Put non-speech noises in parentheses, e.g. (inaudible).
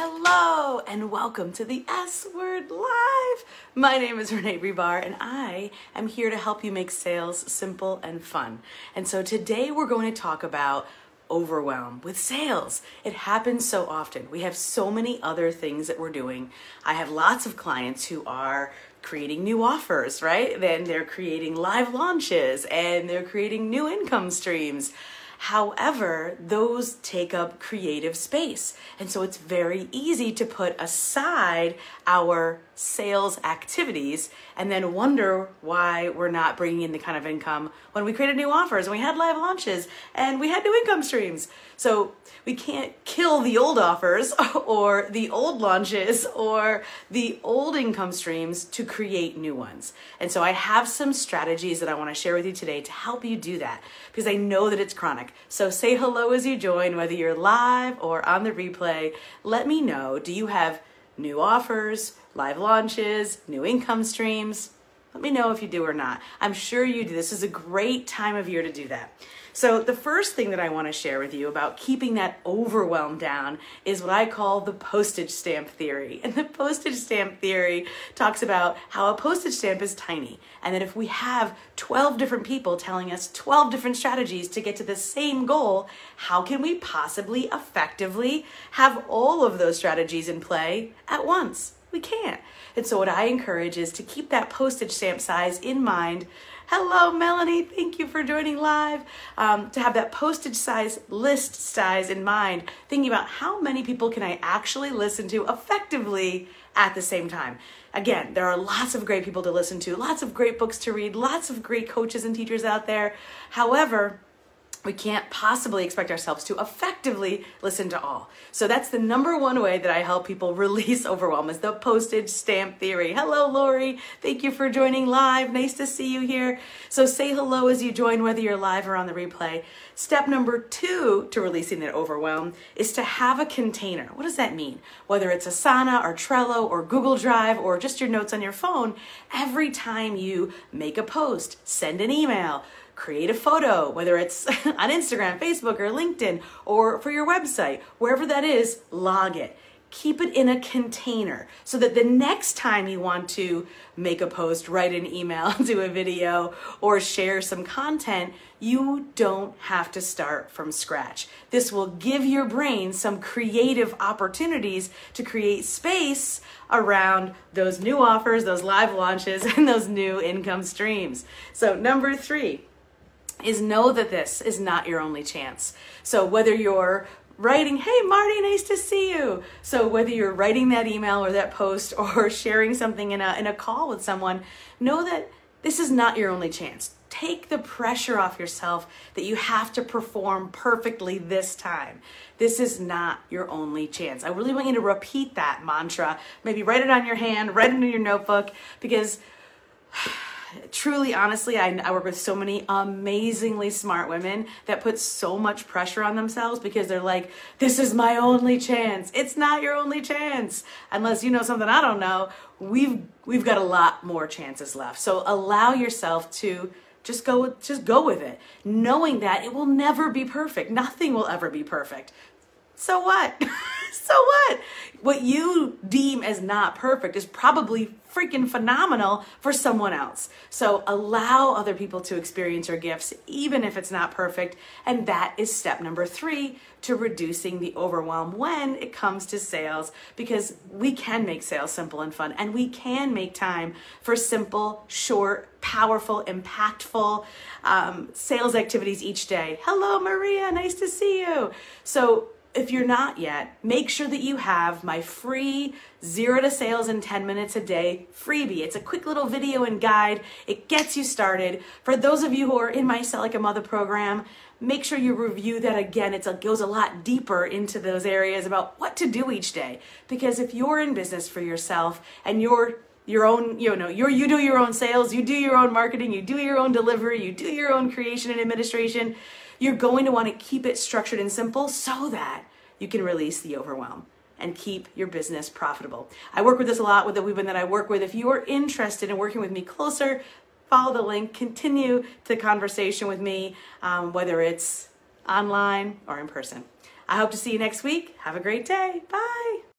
Hello and welcome to the S Word Live. My name is Renee Rebar and I am here to help you make sales simple and fun. And so today we're going to talk about overwhelm with sales. It happens so often. We have so many other things that we're doing. I have lots of clients who are creating new offers, right? Then they're creating live launches and they're creating new income streams. However, those take up creative space. And so it's very easy to put aside our sales activities and then wonder why we're not bringing in the kind of income when we created new offers and we had live launches and we had new income streams. So we can't kill the old offers (laughs) or the old launches or the old income streams to create new ones. And so I have some strategies that I want to share with you today to help you do that because I know that it's chronic. So say hello as you join, whether you're live or on the replay. Let me know do you have new offers, live launches, new income streams? Let me know if you do or not. I'm sure you do. This is a great time of year to do that. So, the first thing that I want to share with you about keeping that overwhelm down is what I call the postage stamp theory. And the postage stamp theory talks about how a postage stamp is tiny, and that if we have 12 different people telling us 12 different strategies to get to the same goal, how can we possibly effectively have all of those strategies in play at once? We can't. And so, what I encourage is to keep that postage stamp size in mind. Hello, Melanie. Thank you for joining live. Um, to have that postage size list size in mind, thinking about how many people can I actually listen to effectively at the same time. Again, there are lots of great people to listen to, lots of great books to read, lots of great coaches and teachers out there. However, we can't possibly expect ourselves to effectively listen to all. So that's the number one way that I help people (laughs) release overwhelm is the postage stamp theory. Hello, Lori. Thank you for joining live. Nice to see you here. So say hello as you join, whether you're live or on the replay. Step number two to releasing that overwhelm is to have a container. What does that mean? Whether it's Asana or Trello or Google Drive or just your notes on your phone, every time you make a post, send an email, create a photo, whether it's (laughs) on Instagram, Facebook, or LinkedIn, or for your website, wherever that is, log it. Keep it in a container so that the next time you want to make a post, write an email, (laughs) do a video, or share some content, you don't have to start from scratch. This will give your brain some creative opportunities to create space around those new offers, those live launches, (laughs) and those new income streams. So, number three, is know that this is not your only chance. So whether you're writing, hey, Marty, nice to see you. So whether you're writing that email or that post (laughs) or sharing something in a, in a call with someone, know that this is not your only chance. Take the pressure off yourself that you have to perform perfectly this time. This is not your only chance. I really want you to repeat that mantra. Maybe write it on your hand, write it in your notebook, because (sighs) truly, honestly, I, I, work with so many amazingly smart women that put so much pressure on themselves because they're like, this is my only chance. It's not your only chance. Unless you know something I don't know, we've, we've got a lot more chances left. So allow yourself to just go, just go with it, knowing that it will never be perfect. Nothing will ever be perfect. So what? (laughs) so what? What you deem as not perfect is probably freaking phenomenal for someone else. So allow other people to experience your gifts, even if it's not perfect. And that is step number three to reducing the overwhelm when it comes to sales, because we can make sales simple and fun, and we can make time for simple, short, powerful, impactful um, sales activities each day. Hello, Maria. Nice to see you. So if you're not yet, make sure that you have my free zero to sales in 10 minutes a day freebie. It's a quick little video and guide. It gets you started. For those of you who are in my Sell Like a Mother program, make sure you review that again. It goes a lot deeper into those areas about what to do each day. Because if you're in business for yourself and you're your own, you know, you you do your own sales, you do your own marketing, you do your own delivery, you do your own creation and administration, you're going to want to keep it structured and simple so that you can release the overwhelm and keep your business profitable. I work with this a lot with the women that I work with. If you are interested in working with me closer, follow the link, continue the conversation with me, um, whether it's online or in person. I hope to see you next week. Have a great day. Bye.